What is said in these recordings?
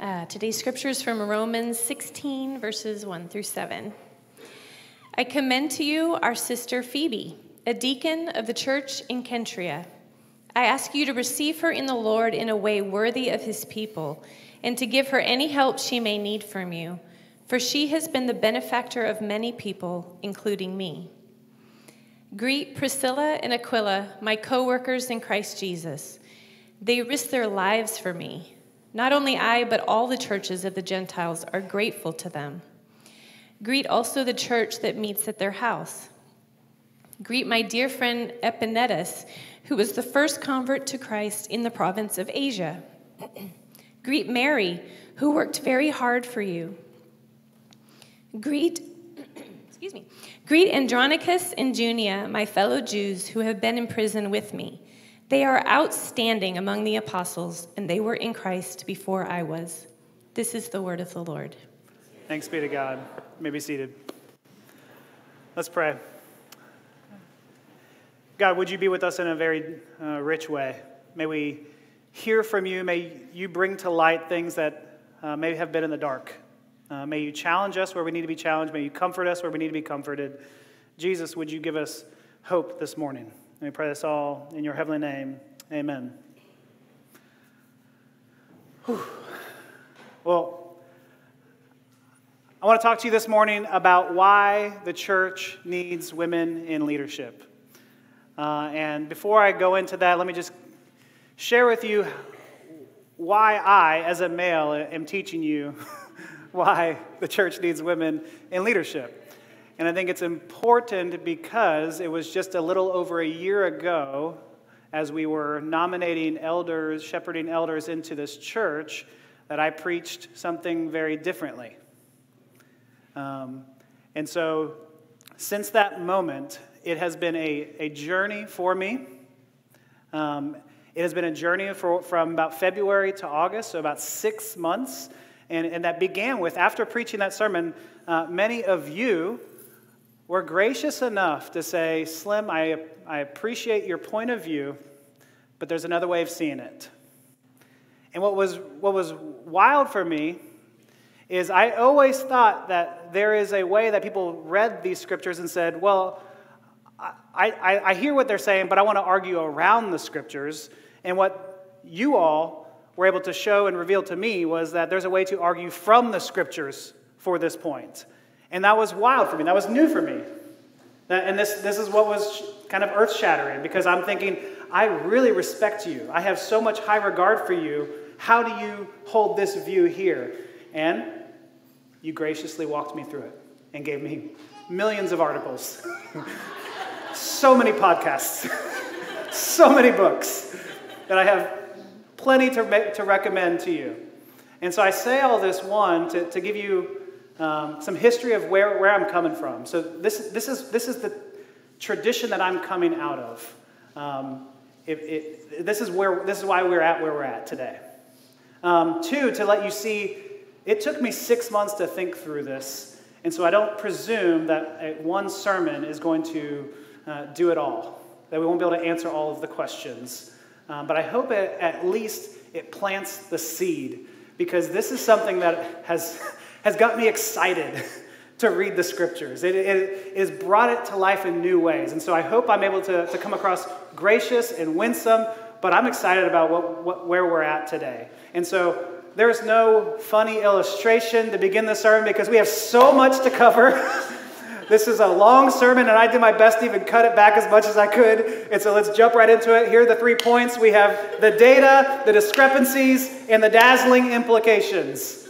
Uh, today's scripture is from Romans 16, verses 1 through 7. I commend to you our sister Phoebe, a deacon of the church in Cenchreae. I ask you to receive her in the Lord in a way worthy of his people, and to give her any help she may need from you, for she has been the benefactor of many people, including me. Greet Priscilla and Aquila, my co workers in Christ Jesus. They risked their lives for me. Not only I, but all the churches of the Gentiles are grateful to them. Greet also the church that meets at their house. Greet my dear friend Epaenetus, who was the first convert to Christ in the province of Asia. Greet Mary, who worked very hard for you. Greet, excuse me, greet Andronicus and Junia, my fellow Jews who have been in prison with me. They are outstanding among the apostles, and they were in Christ before I was. This is the word of the Lord. Thanks be to God. You may be seated. Let's pray. God, would you be with us in a very uh, rich way? May we hear from you. May you bring to light things that uh, may have been in the dark. Uh, may you challenge us where we need to be challenged. May you comfort us where we need to be comforted. Jesus, would you give us hope this morning? And we pray this all in your heavenly name. Amen. Whew. Well, I want to talk to you this morning about why the church needs women in leadership. Uh, and before I go into that, let me just share with you why I, as a male, am teaching you why the church needs women in leadership. And I think it's important because it was just a little over a year ago, as we were nominating elders, shepherding elders into this church, that I preached something very differently. Um, and so, since that moment, it has been a, a journey for me. Um, it has been a journey for, from about February to August, so about six months. And, and that began with, after preaching that sermon, uh, many of you were gracious enough to say, Slim, I, I appreciate your point of view, but there's another way of seeing it. And what was, what was wild for me is I always thought that there is a way that people read these scriptures and said, well, I, I, I hear what they're saying, but I want to argue around the scriptures. And what you all were able to show and reveal to me was that there's a way to argue from the scriptures for this point. And that was wild for me. That was new for me. And this, this is what was kind of earth shattering because I'm thinking, I really respect you. I have so much high regard for you. How do you hold this view here? And you graciously walked me through it and gave me millions of articles, so many podcasts, so many books that I have plenty to, to recommend to you. And so I say all this, one, to, to give you um, some history of where, where I'm coming from. So this, this, is, this is the tradition that I'm coming out of. Um, it, it, this, is where, this is why we're at where we're at today. Um, two, to let you see, it took me six months to think through this. And so I don't presume that one sermon is going to uh, do it all, that we won't be able to answer all of the questions. Um, but I hope it, at least it plants the seed because this is something that has, has got me excited to read the scriptures. It, it, it, has brought it to life in new ways. And so I hope I'm able to, to come across gracious and winsome, but I'm excited about what, what, where we're at today. And so there's no funny illustration to begin the sermon because we have so much to cover. This is a long sermon, and I did my best to even cut it back as much as I could. And so let's jump right into it. Here are the three points we have the data, the discrepancies, and the dazzling implications.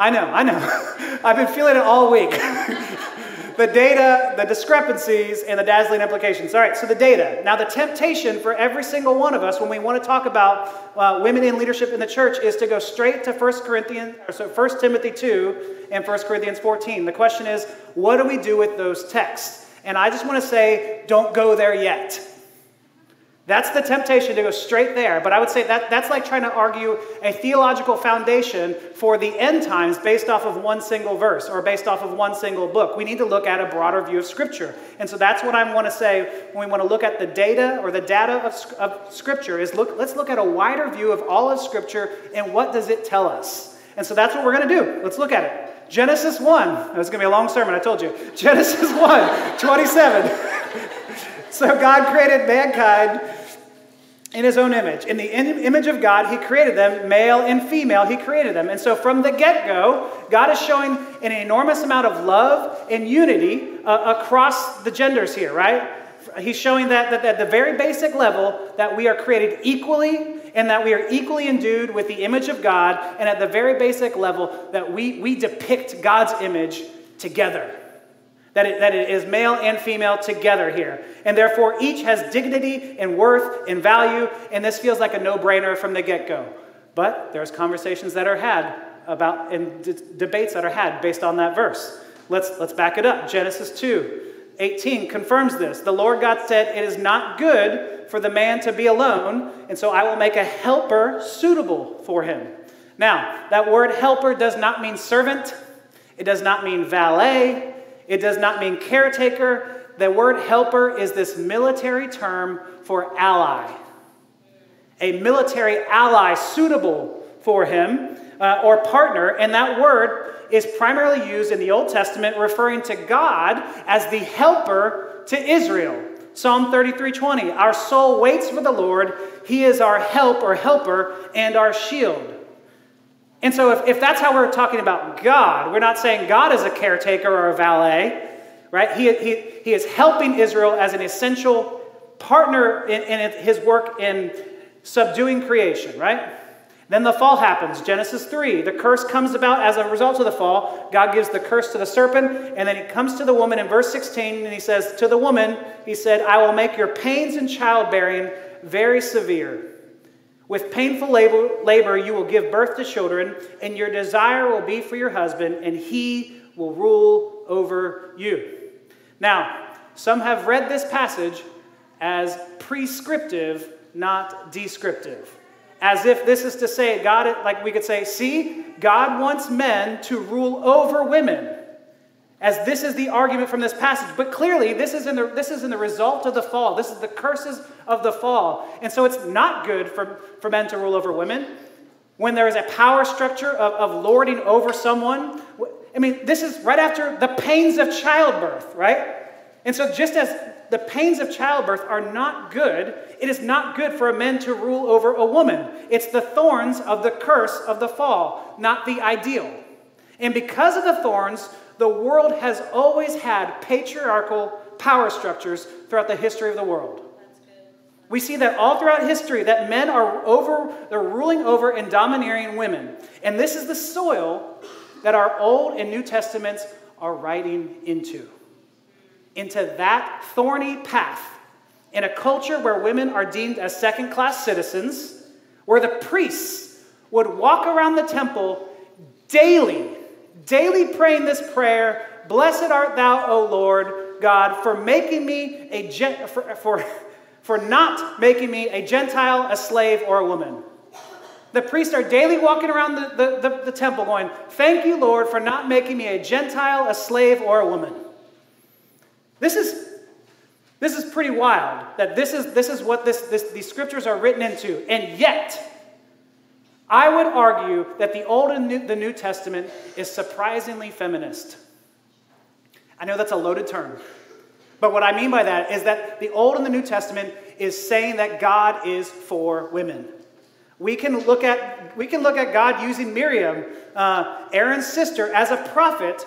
I know, I know. I've been feeling it all week. the data, the discrepancies, and the dazzling implications. All right, so the data. Now, the temptation for every single one of us when we want to talk about uh, women in leadership in the church is to go straight to 1 Corinthians, so 1 Timothy 2 and 1 Corinthians 14. The question is, what do we do with those texts? And I just want to say, don't go there yet. That's the temptation to go straight there. But I would say that that's like trying to argue a theological foundation for the end times based off of one single verse or based off of one single book. We need to look at a broader view of Scripture. And so that's what I want to say when we want to look at the data or the data of, of Scripture is look, let's look at a wider view of all of Scripture and what does it tell us. And so that's what we're going to do. Let's look at it. Genesis 1. It was going to be a long sermon, I told you. Genesis 1, 27. so God created mankind in his own image. In the image of God, he created them, male and female, he created them. And so from the get go, God is showing an enormous amount of love and unity uh, across the genders here, right? He's showing that, that at the very basic level, that we are created equally and that we are equally endued with the image of God, and at the very basic level, that we, we depict God's image together. That it, that it is male and female together here. And therefore, each has dignity and worth and value, and this feels like a no brainer from the get go. But there's conversations that are had about, and d- debates that are had based on that verse. Let's, let's back it up. Genesis 2 18 confirms this. The Lord God said, It is not good for the man to be alone, and so I will make a helper suitable for him. Now, that word helper does not mean servant, it does not mean valet, it does not mean caretaker. The word helper is this military term for ally. A military ally suitable for him uh, or partner, and that word is primarily used in the Old Testament referring to God as the helper to Israel. Psalm 33:20, our soul waits for the Lord, he is our help or helper and our shield. And so if, if that's how we're talking about God, we're not saying God is a caretaker or a valet, right? He, he, he is helping Israel as an essential partner in, in his work in subduing creation, right? Then the fall happens. Genesis 3. The curse comes about as a result of the fall. God gives the curse to the serpent, and then he comes to the woman in verse 16, and he says, To the woman, he said, I will make your pains in childbearing very severe. With painful labor, labor, you will give birth to children, and your desire will be for your husband, and he will rule over you. Now, some have read this passage as prescriptive, not descriptive as if this is to say, God, like we could say, see, God wants men to rule over women. As this is the argument from this passage. But clearly, this is, in the, this is in the result of the fall. This is the curses of the fall. And so it's not good for, for men to rule over women. When there is a power structure of, of lording over someone, I mean, this is right after the pains of childbirth, right? And so, just as the pains of childbirth are not good, it is not good for a man to rule over a woman. It's the thorns of the curse of the fall, not the ideal. And because of the thorns, the world has always had patriarchal power structures throughout the history of the world. We see that all throughout history that men are over they're ruling over and domineering women. And this is the soil that our Old and New Testaments are writing into into that thorny path in a culture where women are deemed as second class citizens, where the priests would walk around the temple daily, daily praying this prayer Blessed art thou, O Lord God, for making me a for, for, for not making me a Gentile, a slave, or a woman. The priests are daily walking around the, the, the, the temple going, Thank you, Lord, for not making me a Gentile, a slave, or a woman. This is, this is pretty wild that this is, this is what this, this, these scriptures are written into. And yet, I would argue that the Old and New, the New Testament is surprisingly feminist. I know that's a loaded term. But what I mean by that is that the Old and the New Testament is saying that God is for women. We can look at, we can look at God using Miriam, uh, Aaron's sister, as a prophet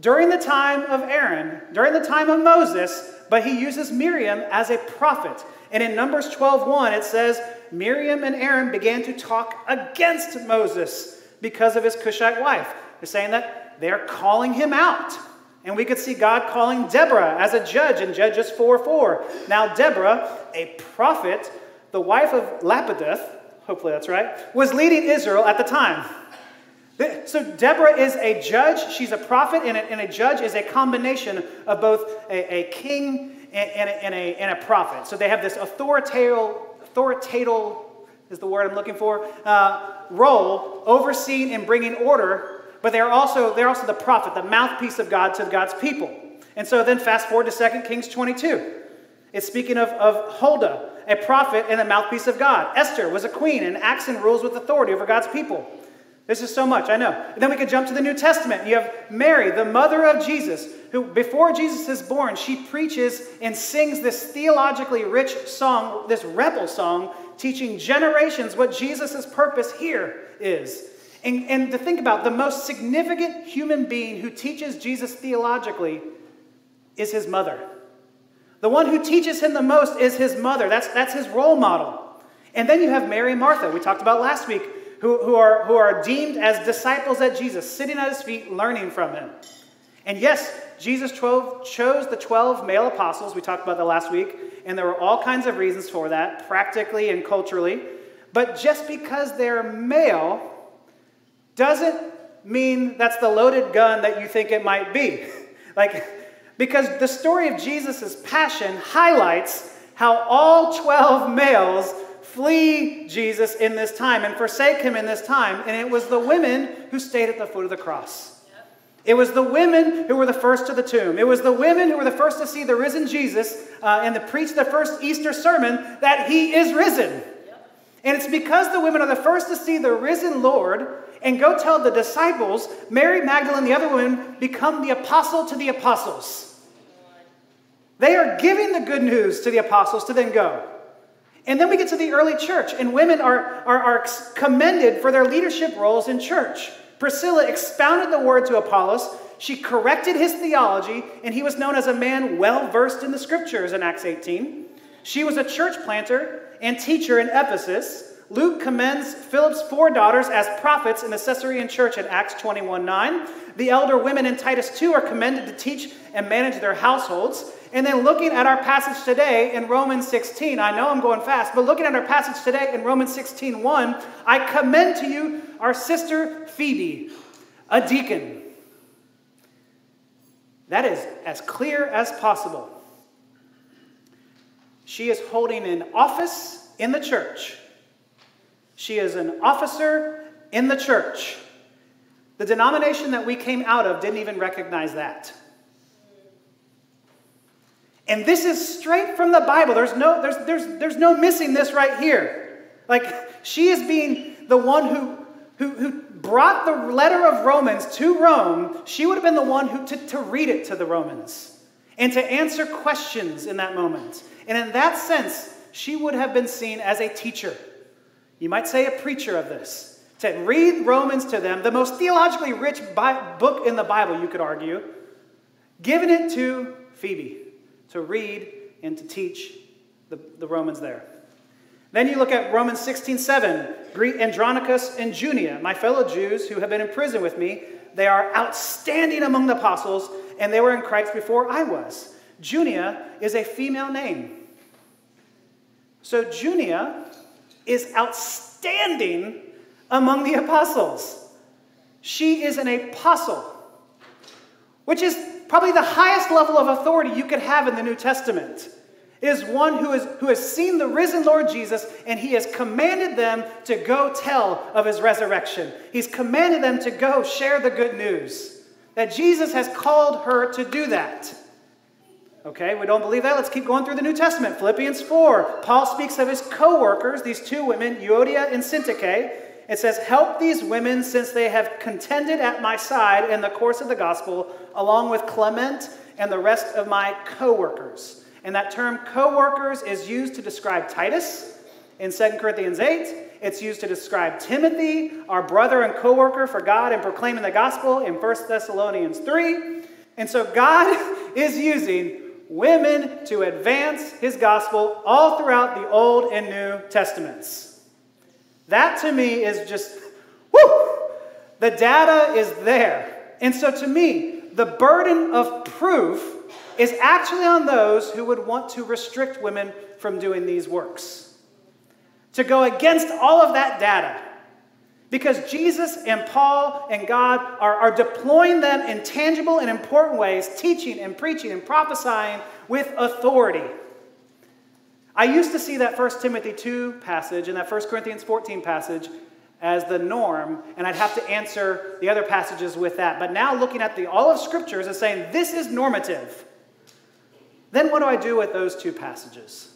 during the time of Aaron, during the time of Moses, but he uses Miriam as a prophet. And in Numbers 12:1 it says Miriam and Aaron began to talk against Moses because of his Cushite wife. They're saying that they're calling him out. And we could see God calling Deborah as a judge in Judges 4 4. Now, Deborah, a prophet, the wife of Lapidoth, hopefully that's right, was leading Israel at the time. So, Deborah is a judge, she's a prophet, and a, and a judge is a combination of both a, a king and, and, a, and, a, and, a, prophet. So, they have this authoritative, authoritative is the word I'm looking for, uh, role overseeing and bringing order, but they're also, they're also the prophet, the mouthpiece of God to God's people. And so, then fast forward to 2 Kings 22. It's speaking of, of Huldah, a prophet and the mouthpiece of God. Esther was a queen, and Axon rules with authority over God's people. This is so much, I know. And then we could jump to the New Testament. You have Mary, the mother of Jesus, who, before Jesus is born, she preaches and sings this theologically rich song, this rebel song, teaching generations what Jesus' purpose here is. And, and to think about, the most significant human being who teaches Jesus theologically is his mother. The one who teaches him the most is his mother. That's, that's his role model. And then you have Mary and Martha, we talked about last week, who, who, are, who are deemed as disciples at Jesus, sitting at his feet, learning from him. And yes, Jesus 12 chose the 12 male apostles. We talked about that last week. And there were all kinds of reasons for that, practically and culturally. But just because they're male doesn't mean that's the loaded gun that you think it might be. like, because the story of Jesus' passion highlights how all 12 males flee Jesus in this time and forsake him in this time. And it was the women who stayed at the foot of the cross. It was the women who were the first to the tomb. It was the women who were the first to see the risen Jesus uh, and to preach the first Easter sermon that he is risen. And it's because the women are the first to see the risen Lord and go tell the disciples, Mary Magdalene the other women become the apostle to the apostles. They are giving the good news to the apostles to then go. And then we get to the early church, and women are, are, are commended for their leadership roles in church. Priscilla expounded the word to Apollos. She corrected his theology, and he was known as a man well versed in the scriptures in Acts 18. She was a church planter and teacher in Ephesus. Luke commends Philip's four daughters as prophets in the Caesarean church in Acts 21 9. The elder women in Titus 2 are commended to teach and manage their households. And then looking at our passage today in Romans 16, I know I'm going fast, but looking at our passage today in Romans 16 1, I commend to you our sister Phoebe, a deacon. That is as clear as possible. She is holding an office in the church. She is an officer in the church. The denomination that we came out of didn't even recognize that. And this is straight from the Bible. There's no, there's, there's, there's no missing this right here. Like, she is being the one who, who, who brought the letter of Romans to Rome. She would have been the one who, to, to read it to the Romans and to answer questions in that moment. And in that sense, she would have been seen as a teacher. You might say a preacher of this. To read Romans to them, the most theologically rich book in the Bible, you could argue, giving it to Phoebe to read and to teach the, the Romans there. Then you look at Romans 16 7. Greet Andronicus and Junia, my fellow Jews who have been in prison with me. They are outstanding among the apostles, and they were in Christ before I was. Junia is a female name. So Junia is outstanding among the apostles. She is an apostle, which is probably the highest level of authority you could have in the New Testament is one who, is, who has seen the risen Lord Jesus and he has commanded them to go tell of his resurrection. He's commanded them to go share the good news. That Jesus has called her to do that. Okay, we don't believe that. Let's keep going through the New Testament. Philippians 4. Paul speaks of his co workers, these two women, Euodia and Syntyche. It says, Help these women since they have contended at my side in the course of the gospel, along with Clement and the rest of my co workers. And that term co workers is used to describe Titus in 2 Corinthians 8. It's used to describe Timothy, our brother and co worker for God in proclaiming the gospel in 1 Thessalonians 3. And so God is using women to advance his gospel all throughout the Old and New Testaments. That to me is just, whoo! The data is there. And so to me, the burden of proof is actually on those who would want to restrict women from doing these works. To go against all of that data. Because Jesus and Paul and God are, are deploying them in tangible and important ways, teaching and preaching and prophesying with authority. I used to see that 1 Timothy 2 passage and that 1 Corinthians 14 passage as the norm, and I'd have to answer the other passages with that. But now looking at the all of scriptures and saying this is normative, then what do I do with those two passages?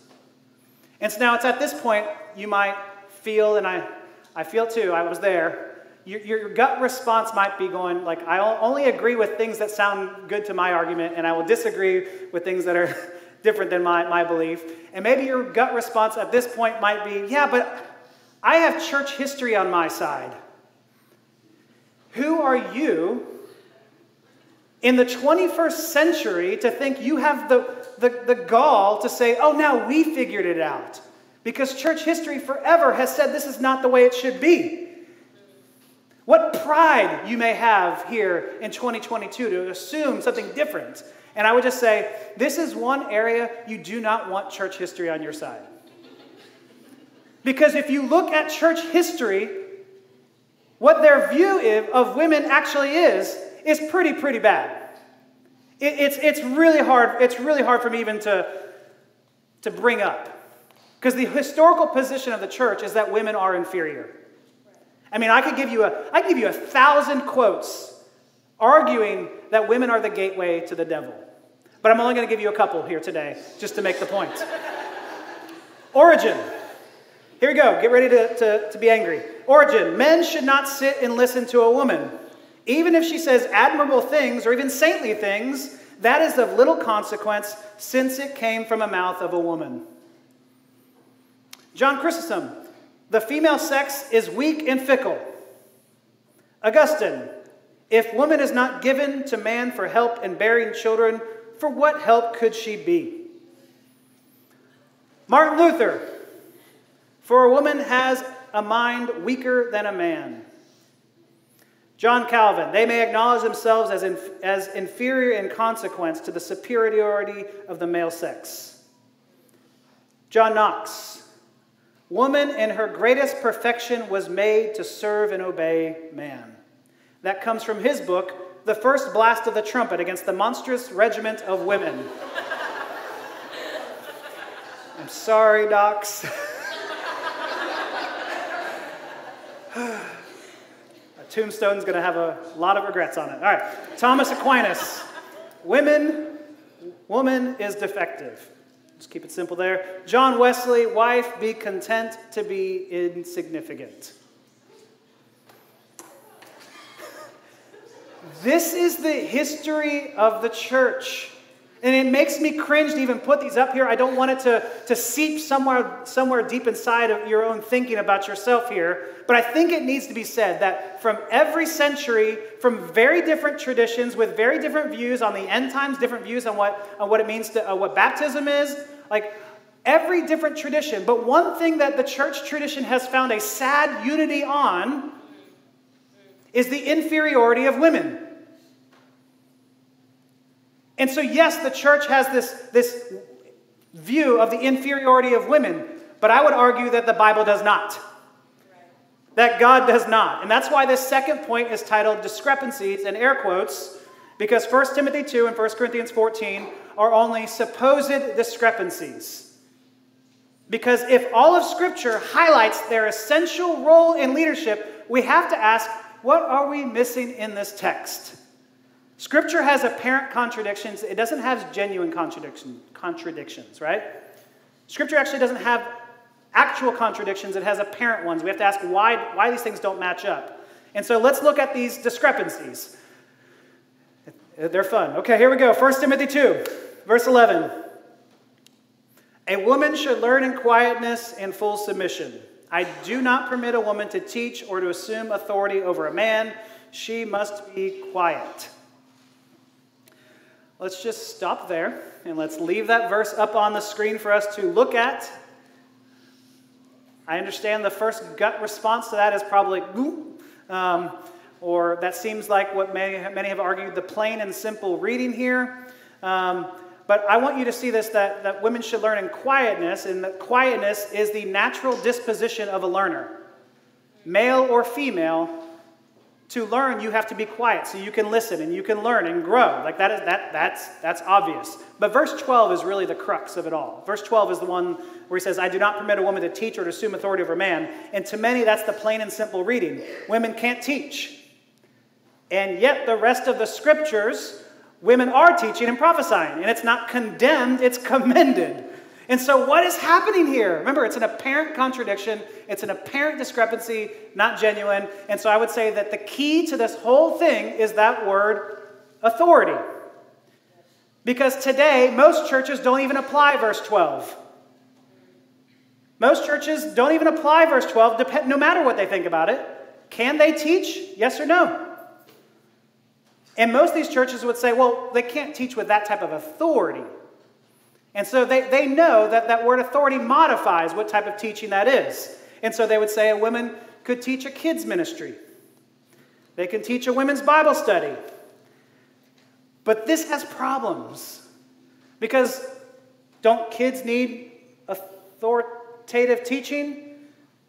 And so now it's at this point you might feel, and I, I feel too, I was there, your, your gut response might be going, like, I only agree with things that sound good to my argument, and I will disagree with things that are different than my, my belief. And maybe your gut response at this point might be, yeah, but I have church history on my side. Who are you in the 21st century to think you have the, the, the gall to say, oh, now we figured it out? Because church history forever has said this is not the way it should be. What pride you may have here in 2022 to assume something different. And I would just say, this is one area you do not want church history on your side. Because if you look at church history, what their view of women actually is, is pretty, pretty bad. it's, it's, really hard, it's really hard for me even to, to bring up. Because the historical position of the church is that women are inferior. I mean, I could give you a, I give you a thousand quotes arguing that women are the gateway to the devil. But I'm only going to give you a couple here today, just to make the point. Origen. Here we go. Get ready to, to, to be angry. Origen. Men should not sit and listen to a woman. Even if she says admirable things or even saintly things, that is of little consequence since it came from a mouth of a woman. John Chrysostom, the female sex is weak and fickle. Augustine, if woman is not given to man for help in bearing children, for what help could she be? Martin Luther, for a woman has a mind weaker than a man. John Calvin, they may acknowledge themselves as, as inferior in consequence to the superiority of the male sex. John Knox, Woman in her greatest perfection was made to serve and obey man. That comes from his book, The First Blast of the Trumpet Against the Monstrous Regiment of Women. I'm sorry, docs. a tombstone's going to have a lot of regrets on it. All right, Thomas Aquinas. Women, woman is defective. Just keep it simple there. John Wesley, wife, be content to be insignificant. This is the history of the church. And it makes me cringe to even put these up here. I don't want it to, to seep somewhere, somewhere deep inside of your own thinking about yourself here. But I think it needs to be said that from every century, from very different traditions with very different views on the end times, different views on what, on what it means to, uh, what baptism is, like every different tradition. But one thing that the church tradition has found a sad unity on is the inferiority of women. And so, yes, the church has this, this view of the inferiority of women, but I would argue that the Bible does not. That God does not. And that's why this second point is titled Discrepancies in air quotes, because 1 Timothy 2 and 1 Corinthians 14 are only supposed discrepancies. Because if all of Scripture highlights their essential role in leadership, we have to ask what are we missing in this text? Scripture has apparent contradictions, it doesn't have genuine contradiction, contradictions, right? Scripture actually doesn't have actual contradictions, it has apparent ones. We have to ask why, why these things don't match up. And so let's look at these discrepancies. They're fun. Okay, here we go. 1 Timothy 2, verse 11. A woman should learn in quietness and full submission. I do not permit a woman to teach or to assume authority over a man. She must be quiet. Let's just stop there and let's leave that verse up on the screen for us to look at. I understand the first gut response to that is probably, um, or that seems like what many, many have argued the plain and simple reading here. Um, but I want you to see this that, that women should learn in quietness, and that quietness is the natural disposition of a learner. Male or female, to learn you have to be quiet so you can listen and you can learn and grow. Like that is that that's that's obvious. But verse 12 is really the crux of it all. Verse 12 is the one where he says i do not permit a woman to teach or to assume authority over a man. And to many that's the plain and simple reading. Women can't teach. And yet the rest of the scriptures women are teaching and prophesying. And it's not condemned it's commended And so, what is happening here? Remember, it's an apparent contradiction, it's an apparent discrepancy, not genuine. And so, I would say that the key to this whole thing is that word authority. Because today, most churches don't even apply verse 12. Most churches don't even apply verse 12, no matter what they think about it. Can they teach? Yes or no? And most of these churches would say, well, they can't teach with that type of authority. And so they, they know that that word authority modifies what type of teaching that is. And so they would say a woman could teach a kids' ministry, they can teach a women's Bible study. But this has problems because don't kids need authoritative teaching?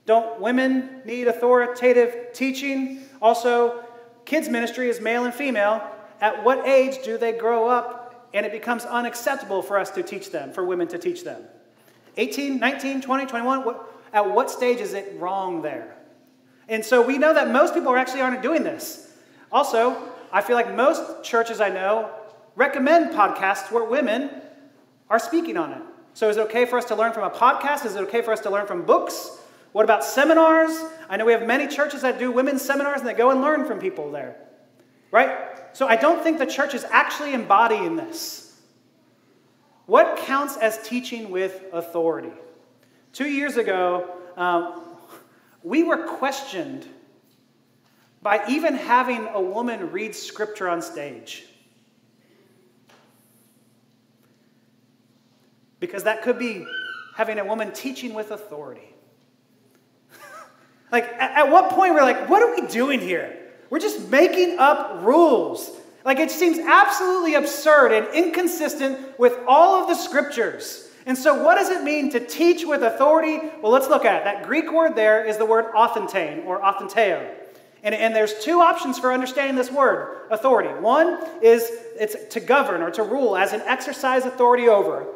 Don't women need authoritative teaching? Also, kids' ministry is male and female. At what age do they grow up and it becomes unacceptable for us to teach them, for women to teach them. 18, 19, 20, 21, what, at what stage is it wrong there? And so we know that most people actually aren't doing this. Also, I feel like most churches I know recommend podcasts where women are speaking on it. So is it okay for us to learn from a podcast? Is it okay for us to learn from books? What about seminars? I know we have many churches that do women's seminars and they go and learn from people there. Right? So I don't think the church is actually embodying this. What counts as teaching with authority? Two years ago, um, we were questioned by even having a woman read scripture on stage. Because that could be having a woman teaching with authority. like, at, at what point we're like, what are we doing here? We're just making up rules. Like it seems absolutely absurd and inconsistent with all of the scriptures. And so, what does it mean to teach with authority? Well, let's look at it. That Greek word there is the word authentein or authenteo. And, and there's two options for understanding this word, authority. One is it's to govern or to rule as an exercise authority over.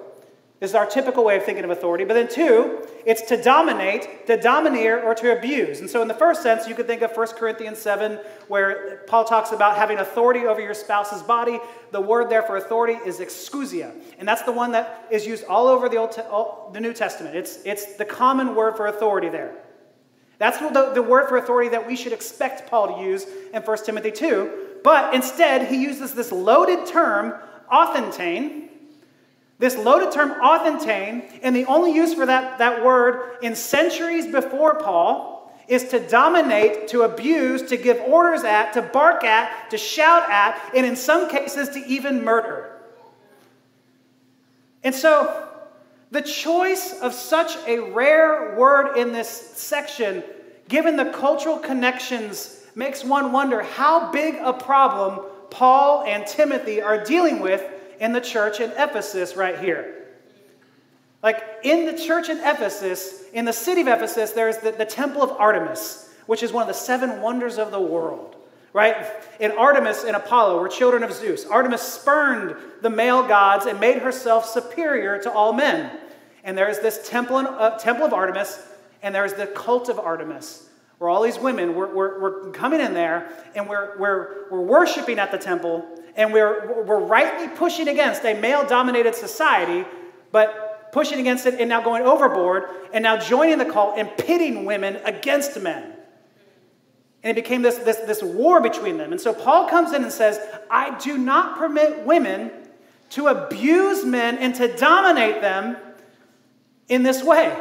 This is our typical way of thinking of authority. But then, two, it's to dominate, to domineer, or to abuse. And so, in the first sense, you could think of 1 Corinthians 7, where Paul talks about having authority over your spouse's body. The word there for authority is exousia. And that's the one that is used all over the, Old all, the New Testament. It's, it's the common word for authority there. That's the, the word for authority that we should expect Paul to use in 1 Timothy 2. But instead, he uses this loaded term, authentein this loaded term, authentein, and the only use for that, that word in centuries before Paul is to dominate, to abuse, to give orders at, to bark at, to shout at, and in some cases to even murder. And so, the choice of such a rare word in this section, given the cultural connections, makes one wonder how big a problem Paul and Timothy are dealing with in the church in Ephesus right here. Like in the church in Ephesus, in the city of Ephesus, there's the, the temple of Artemis, which is one of the seven wonders of the world, right? And Artemis and Apollo were children of Zeus. Artemis spurned the male gods and made herself superior to all men. And there's this temple, uh, temple of Artemis, and there's the cult of Artemis, where all these women were, were, were coming in there and we're, we're, we're worshiping at the temple and we're, we're rightly pushing against a male dominated society, but pushing against it and now going overboard and now joining the cult and pitting women against men. And it became this, this, this war between them. And so Paul comes in and says, I do not permit women to abuse men and to dominate them in this way,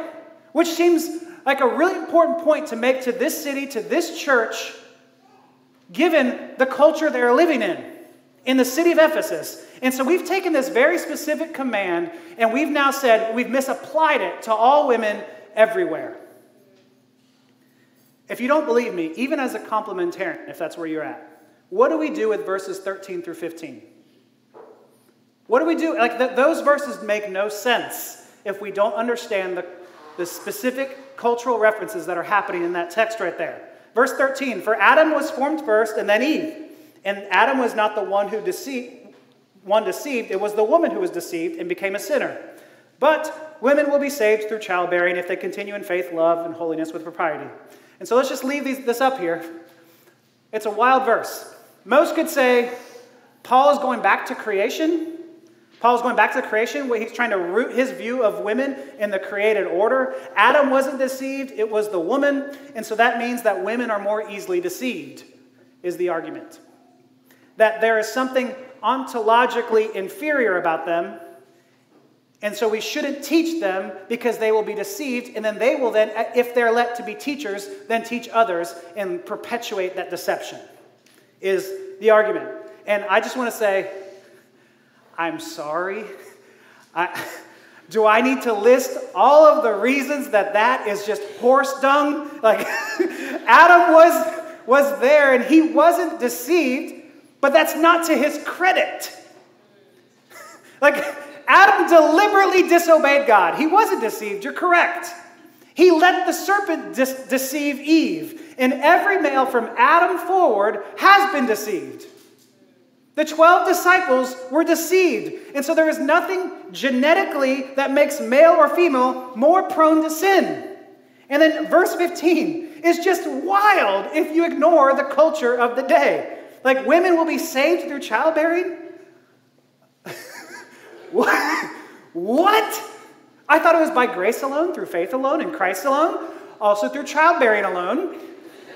which seems like a really important point to make to this city, to this church, given the culture they're living in in the city of Ephesus. And so we've taken this very specific command and we've now said we've misapplied it to all women everywhere. If you don't believe me, even as a complementarian, if that's where you're at, what do we do with verses 13 through 15? What do we do? Like, th- those verses make no sense if we don't understand the, the specific cultural references that are happening in that text right there. Verse 13 For Adam was formed first, and then Eve. And Adam was not the one who deceived, one deceived, it was the woman who was deceived and became a sinner. But women will be saved through childbearing if they continue in faith, love, and holiness with propriety. And so let's just leave these, this up here. It's a wild verse. Most could say Paul is going back to creation. Paul's going back to creation where he's trying to root his view of women in the created order. Adam wasn't deceived, it was the woman. And so that means that women are more easily deceived, is the argument. That there is something ontologically inferior about them. And so we shouldn't teach them because they will be deceived. And then they will then, if they're let to be teachers, then teach others and perpetuate that deception, is the argument. And I just want to say, I'm sorry. I, do I need to list all of the reasons that that is just horse dung? Like, Adam was, was there and he wasn't deceived, but that's not to his credit. like, Adam deliberately disobeyed God. He wasn't deceived, you're correct. He let the serpent dis- deceive Eve, and every male from Adam forward has been deceived. The 12 disciples were deceived. And so there is nothing genetically that makes male or female more prone to sin. And then verse 15 is just wild if you ignore the culture of the day. Like women will be saved through childbearing? what? what? I thought it was by grace alone, through faith alone, in Christ alone, also through childbearing alone.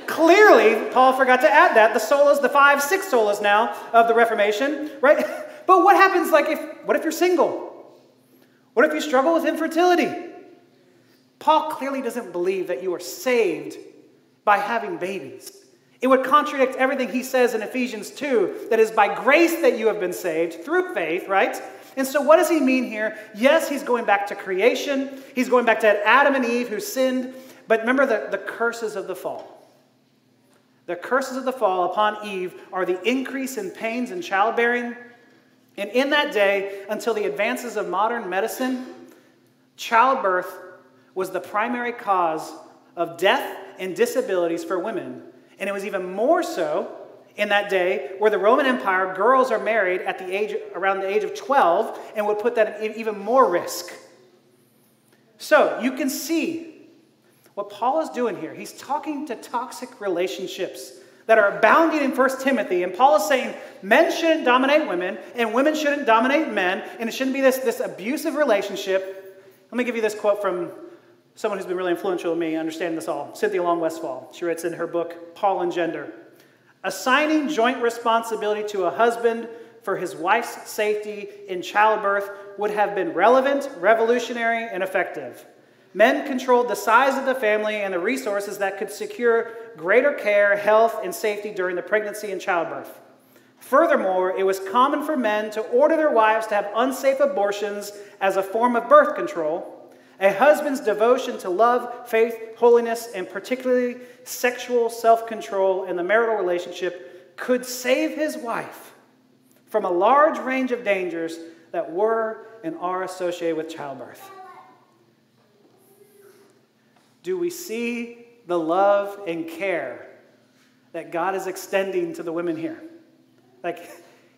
Clearly, Paul forgot to add that. The solas, the five, six solas now of the Reformation, right? But what happens like if, what if you're single? What if you struggle with infertility? Paul clearly doesn't believe that you are saved by having babies. It would contradict everything he says in Ephesians 2 that is by grace that you have been saved through faith, right? And so, what does he mean here? Yes, he's going back to creation. He's going back to Adam and Eve who sinned. But remember the, the curses of the fall. The curses of the fall upon Eve are the increase in pains and childbearing. And in that day, until the advances of modern medicine, childbirth was the primary cause of death and disabilities for women. And it was even more so in that day where the Roman Empire, girls are married at the age around the age of 12 and would put that in even more risk. So you can see what Paul is doing here, he's talking to toxic relationships that are abounding in 1 Timothy. And Paul is saying men shouldn't dominate women, and women shouldn't dominate men, and it shouldn't be this, this abusive relationship. Let me give you this quote from someone who's been really influential in me understanding this all Cynthia Long Westfall. She writes in her book, Paul and Gender Assigning joint responsibility to a husband for his wife's safety in childbirth would have been relevant, revolutionary, and effective. Men controlled the size of the family and the resources that could secure greater care, health, and safety during the pregnancy and childbirth. Furthermore, it was common for men to order their wives to have unsafe abortions as a form of birth control. A husband's devotion to love, faith, holiness, and particularly sexual self control in the marital relationship could save his wife from a large range of dangers that were and are associated with childbirth. Do we see the love and care that God is extending to the women here? Like,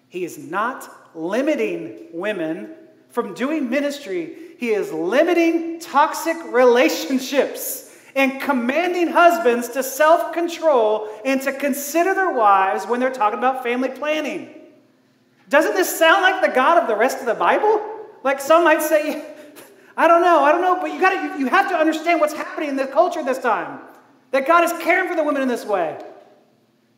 He is not limiting women from doing ministry, He is limiting toxic relationships and commanding husbands to self control and to consider their wives when they're talking about family planning. Doesn't this sound like the God of the rest of the Bible? Like some might say, I don't know, I don't know, but you gotta, you have to understand what's happening in the culture this time. That God is caring for the women in this way.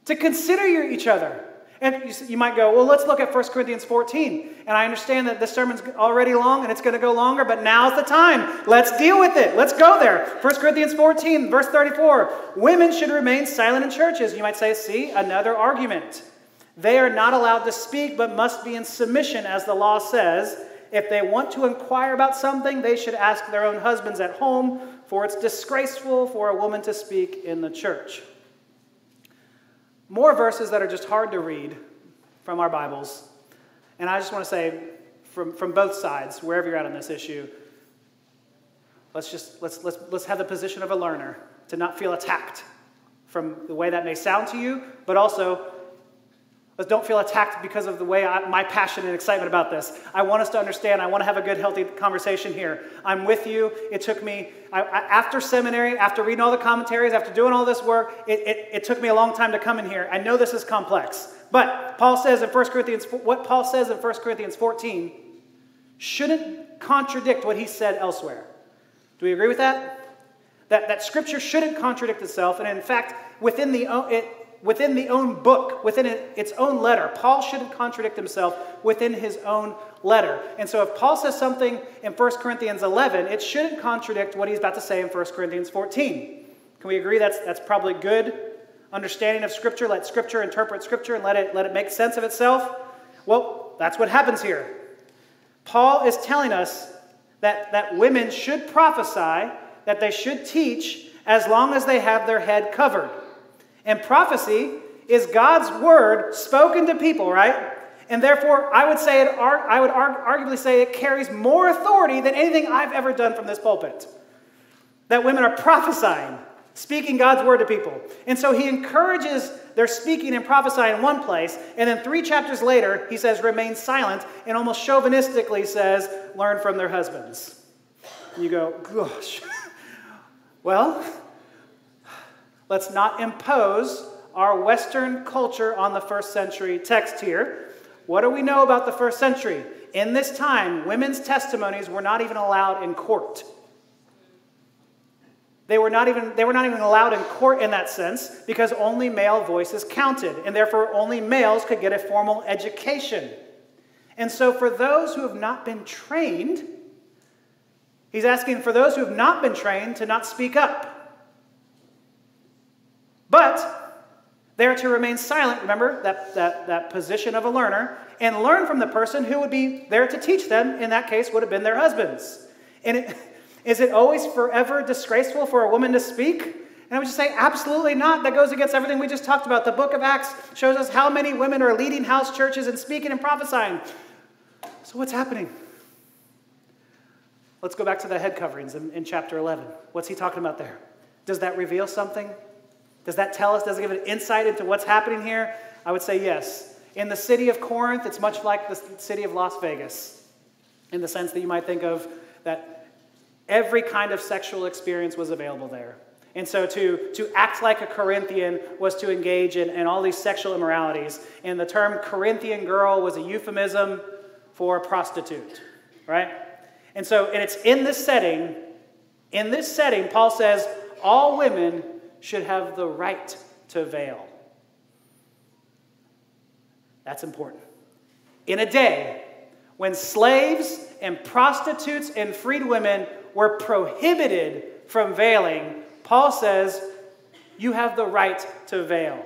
To consider your, each other. And you, might go, well, let's look at 1 Corinthians 14. And I understand that this sermon's already long and it's going to go longer, but now's the time. Let's deal with it. Let's go there. 1 Corinthians 14, verse 34. Women should remain silent in churches. You might say, see, another argument. They are not allowed to speak, but must be in submission, as the law says. If they want to inquire about something, they should ask their own husbands at home, for it's disgraceful for a woman to speak in the church. More verses that are just hard to read from our Bibles. And I just want to say, from, from both sides, wherever you're at on this issue, let's just let's, let's, let's have the position of a learner to not feel attacked from the way that may sound to you, but also but don't feel attacked because of the way I, my passion and excitement about this. I want us to understand. I want to have a good, healthy conversation here. I'm with you. It took me, I, I, after seminary, after reading all the commentaries, after doing all this work, it, it, it took me a long time to come in here. I know this is complex. But Paul says in 1 Corinthians, what Paul says in 1 Corinthians 14 shouldn't contradict what he said elsewhere. Do we agree with that? That, that scripture shouldn't contradict itself, and in fact, within the, it, within the own book, within its own letter, Paul shouldn't contradict himself within his own letter. And so if Paul says something in 1 Corinthians 11, it shouldn't contradict what he's about to say in 1 Corinthians 14. Can we agree that's, that's probably good understanding of Scripture? Let Scripture interpret Scripture and let it, let it make sense of itself? Well, that's what happens here. Paul is telling us that, that women should prophesy, that they should teach, as long as they have their head covered. And prophecy is God's word spoken to people, right? And therefore, I would say it, I would arguably say it carries more authority than anything I've ever done from this pulpit. That women are prophesying, speaking God's word to people. And so he encourages their speaking and prophesying in one place, and then three chapters later, he says, remain silent, and almost chauvinistically says, learn from their husbands. And you go, gosh. well, let's not impose our Western culture on the first century text here. What do we know about the first century? In this time, women's testimonies were not even allowed in court. They were, not even, they were not even allowed in court in that sense because only male voices counted, and therefore only males could get a formal education. And so, for those who have not been trained, he's asking for those who have not been trained to not speak up. But they're to remain silent, remember that, that, that position of a learner, and learn from the person who would be there to teach them, in that case, would have been their husbands. And it, is it always forever disgraceful for a woman to speak? And I would just say, absolutely not. That goes against everything we just talked about. The book of Acts shows us how many women are leading house churches and speaking and prophesying. So, what's happening? Let's go back to the head coverings in, in chapter 11. What's he talking about there? Does that reveal something? Does that tell us, does it give an insight into what's happening here? I would say yes. In the city of Corinth, it's much like the city of Las Vegas, in the sense that you might think of that Every kind of sexual experience was available there. And so to, to act like a Corinthian was to engage in, in all these sexual immoralities. And the term Corinthian girl was a euphemism for a prostitute, right? And so, and it's in this setting, in this setting, Paul says all women should have the right to veil. That's important. In a day when slaves and prostitutes and freed women were prohibited from veiling, Paul says, you have the right to veil.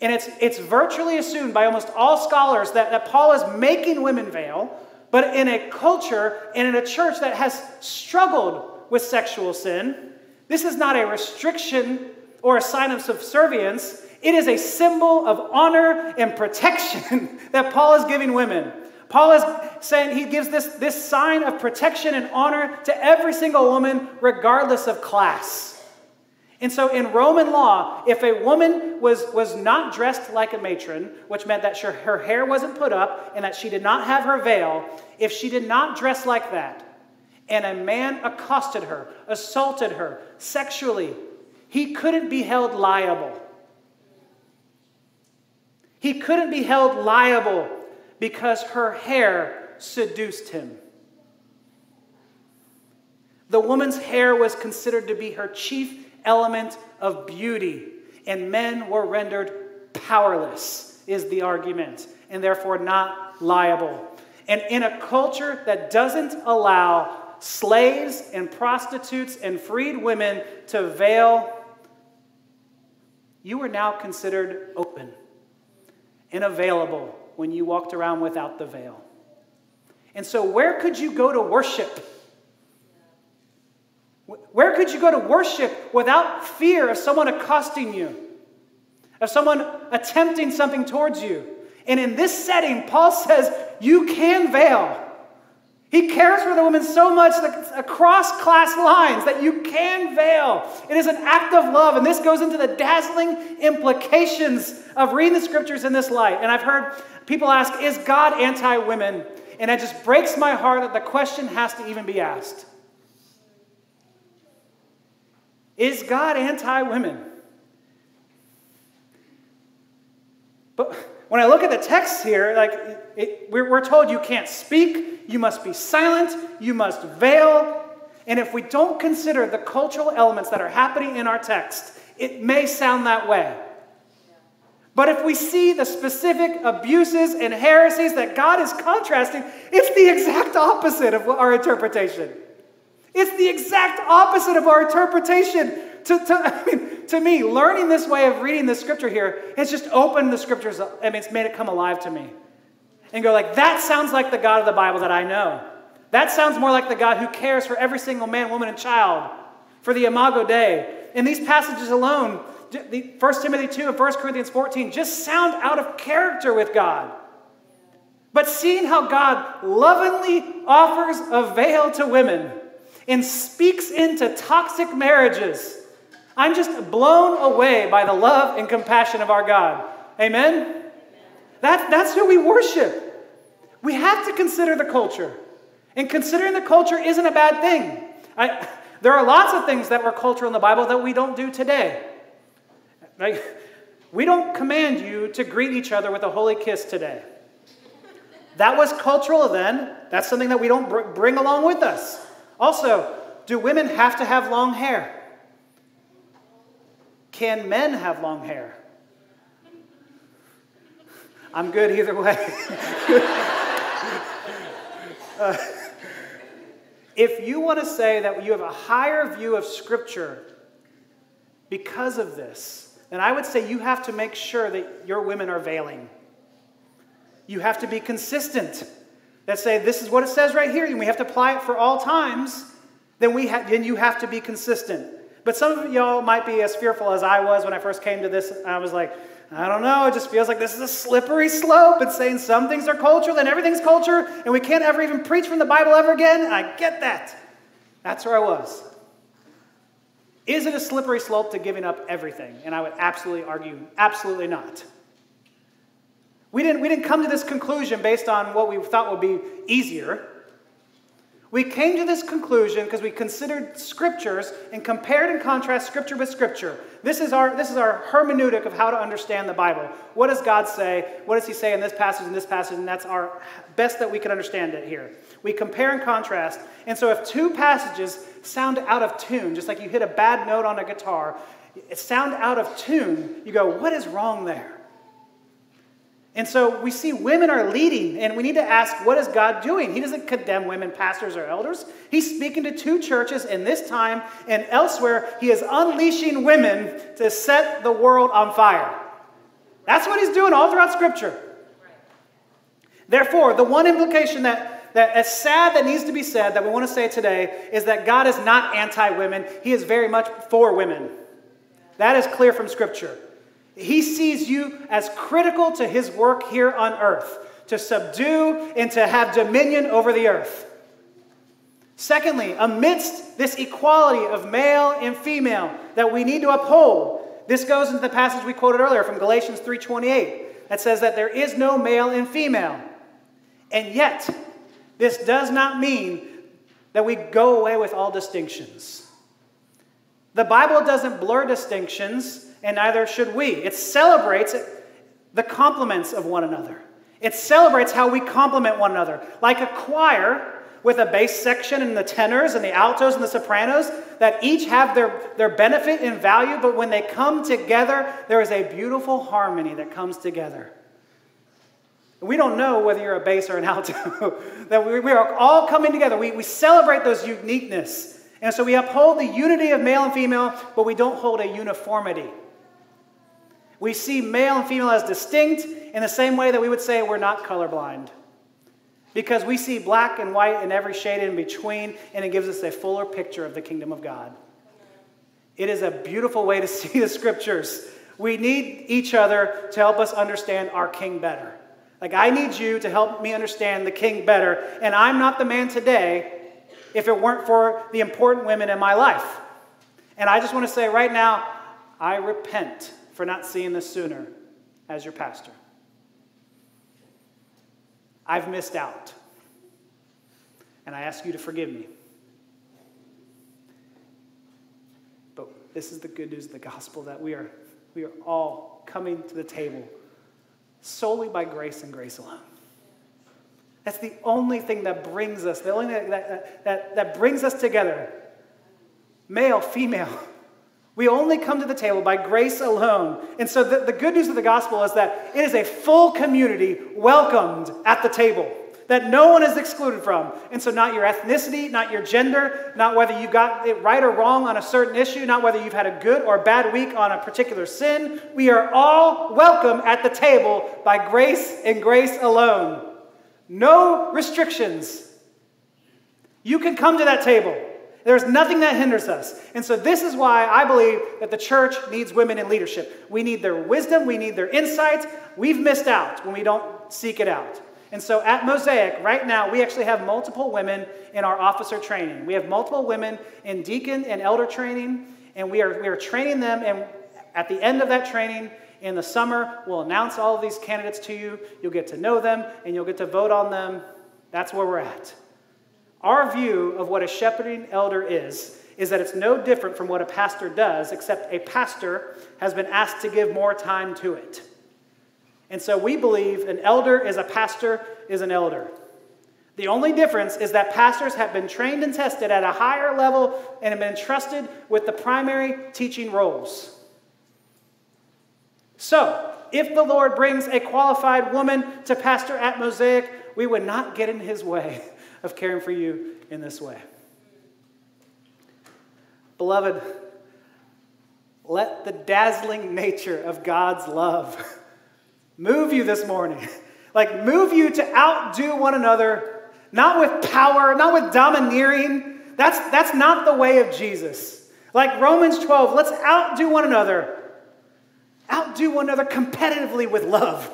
And it's, it's virtually assumed by almost all scholars that, that Paul is making women veil, but in a culture and in a church that has struggled with sexual sin, this is not a restriction or a sign of subservience. It is a symbol of honor and protection that Paul is giving women. Paul is saying he gives this, this sign of protection and honor to every single woman, regardless of class. And so in Roman law, if a woman was, was not dressed like a matron, which meant that her, her hair wasn't put up and that she did not have her veil, if she did not dress like that, and a man accosted her, assaulted her sexually, he couldn't be held liable. He couldn't be held liable because her hair seduced him. The woman's hair was considered to be her chief element of beauty, and men were rendered powerless, is the argument, and therefore not liable. And in a culture that doesn't allow slaves and prostitutes and freed women to veil, you were now considered open and available when you walked around without the veil. And so, where could you go to worship? Where could you go to worship without fear of someone accosting you, of someone attempting something towards you? And in this setting, Paul says you can veil. He cares for the woman so much that across class lines that you can veil. It is an act of love, and this goes into the dazzling implications of reading the scriptures in this light. And I've heard People ask, is God anti women? And it just breaks my heart that the question has to even be asked. Is God anti women? But when I look at the text here, like it, we're, we're told you can't speak, you must be silent, you must veil. And if we don't consider the cultural elements that are happening in our text, it may sound that way. But if we see the specific abuses and heresies that God is contrasting, it's the exact opposite of our interpretation. It's the exact opposite of our interpretation. To, to, I mean, to me, learning this way of reading the scripture here has just opened the scriptures. I mean, it's made it come alive to me. And go like, that sounds like the God of the Bible that I know. That sounds more like the God who cares for every single man, woman, and child, for the Imago Dei. In these passages alone, 1 Timothy 2 and 1 Corinthians 14 just sound out of character with God. But seeing how God lovingly offers a veil to women and speaks into toxic marriages, I'm just blown away by the love and compassion of our God. Amen? That, that's who we worship. We have to consider the culture. And considering the culture isn't a bad thing. I, there are lots of things that were cultural in the Bible that we don't do today. Right? We don't command you to greet each other with a holy kiss today. That was cultural then. That's something that we don't br- bring along with us. Also, do women have to have long hair? Can men have long hair? I'm good either way. uh, if you want to say that you have a higher view of Scripture because of this, then I would say you have to make sure that your women are veiling. You have to be consistent. That say this is what it says right here, and we have to apply it for all times. Then we ha- then you have to be consistent. But some of y'all might be as fearful as I was when I first came to this. I was like, I don't know, it just feels like this is a slippery slope. It's saying some things are culture, then everything's culture, and we can't ever even preach from the Bible ever again. I get that. That's where I was. Is it a slippery slope to giving up everything? And I would absolutely argue, absolutely not. We didn't, we didn't come to this conclusion based on what we thought would be easier. We came to this conclusion because we considered scriptures and compared and contrast scripture with scripture. This is, our, this is our hermeneutic of how to understand the Bible. What does God say? What does He say in this passage and this passage? And that's our best that we can understand it here. We compare and contrast. And so if two passages sound out of tune, just like you hit a bad note on a guitar, it sound out of tune, you go, what is wrong there? And so we see women are leading, and we need to ask, what is God doing? He doesn't condemn women, pastors, or elders. He's speaking to two churches in this time and elsewhere. He is unleashing women to set the world on fire. That's what he's doing all throughout Scripture. Therefore, the one implication that, that as sad that needs to be said, that we want to say today, is that God is not anti women, He is very much for women. That is clear from Scripture. He sees you as critical to his work here on earth, to subdue and to have dominion over the earth. Secondly, amidst this equality of male and female that we need to uphold, this goes into the passage we quoted earlier from Galatians 3:28 that says that there is no male and female. And yet, this does not mean that we go away with all distinctions. The Bible doesn't blur distinctions and neither should we. It celebrates the complements of one another. It celebrates how we complement one another. Like a choir with a bass section and the tenors and the altos and the sopranos that each have their, their benefit and value, but when they come together, there is a beautiful harmony that comes together. We don't know whether you're a bass or an alto, that we, we, are all coming together. We, we celebrate those uniqueness. And so we uphold the unity of male and female, but we don't hold a uniformity. We see male and female as distinct in the same way that we would say we're not colorblind. Because we see black and white and every shade in between, and it gives us a fuller picture of the kingdom of God. It is a beautiful way to see the scriptures. We need each other to help us understand our king better. Like, I need you to help me understand the king better, and I'm not the man today if it weren't for the important women in my life. And I just want to say right now, I repent for not seeing this sooner as your pastor. I've missed out. And I ask you to forgive me. But this is the good news of the gospel that we are, we are all coming to the table solely by grace and grace alone. That's the only thing that brings us, the only thing that, that, that, that brings us together. Male, female. We only come to the table by grace alone. And so the, the good news of the gospel is that it is a full community welcomed at the table that no one is excluded from. And so, not your ethnicity, not your gender, not whether you got it right or wrong on a certain issue, not whether you've had a good or bad week on a particular sin. We are all welcome at the table by grace and grace alone. No restrictions. You can come to that table. There's nothing that hinders us. And so, this is why I believe that the church needs women in leadership. We need their wisdom, we need their insights. We've missed out when we don't seek it out. And so, at Mosaic, right now, we actually have multiple women in our officer training. We have multiple women in deacon and elder training, and we are, we are training them. And at the end of that training, in the summer, we'll announce all of these candidates to you. You'll get to know them, and you'll get to vote on them. That's where we're at. Our view of what a shepherding elder is, is that it's no different from what a pastor does, except a pastor has been asked to give more time to it. And so we believe an elder is a pastor is an elder. The only difference is that pastors have been trained and tested at a higher level and have been entrusted with the primary teaching roles. So, if the Lord brings a qualified woman to pastor at Mosaic, we would not get in his way of caring for you in this way. Beloved, let the dazzling nature of God's love move you this morning. Like, move you to outdo one another, not with power, not with domineering. That's, that's not the way of Jesus. Like Romans 12, let's outdo one another. Outdo one another competitively with love.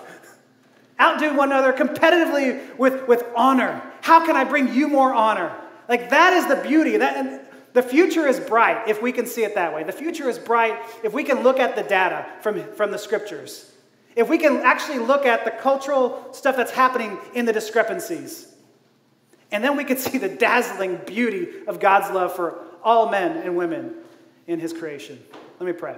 Outdo one another competitively with, with honor. How can I bring you more honor? Like that is the beauty. That, the future is bright if we can see it that way. The future is bright if we can look at the data from, from the scriptures. If we can actually look at the cultural stuff that's happening in the discrepancies. And then we can see the dazzling beauty of God's love for all men and women in his creation. Let me pray.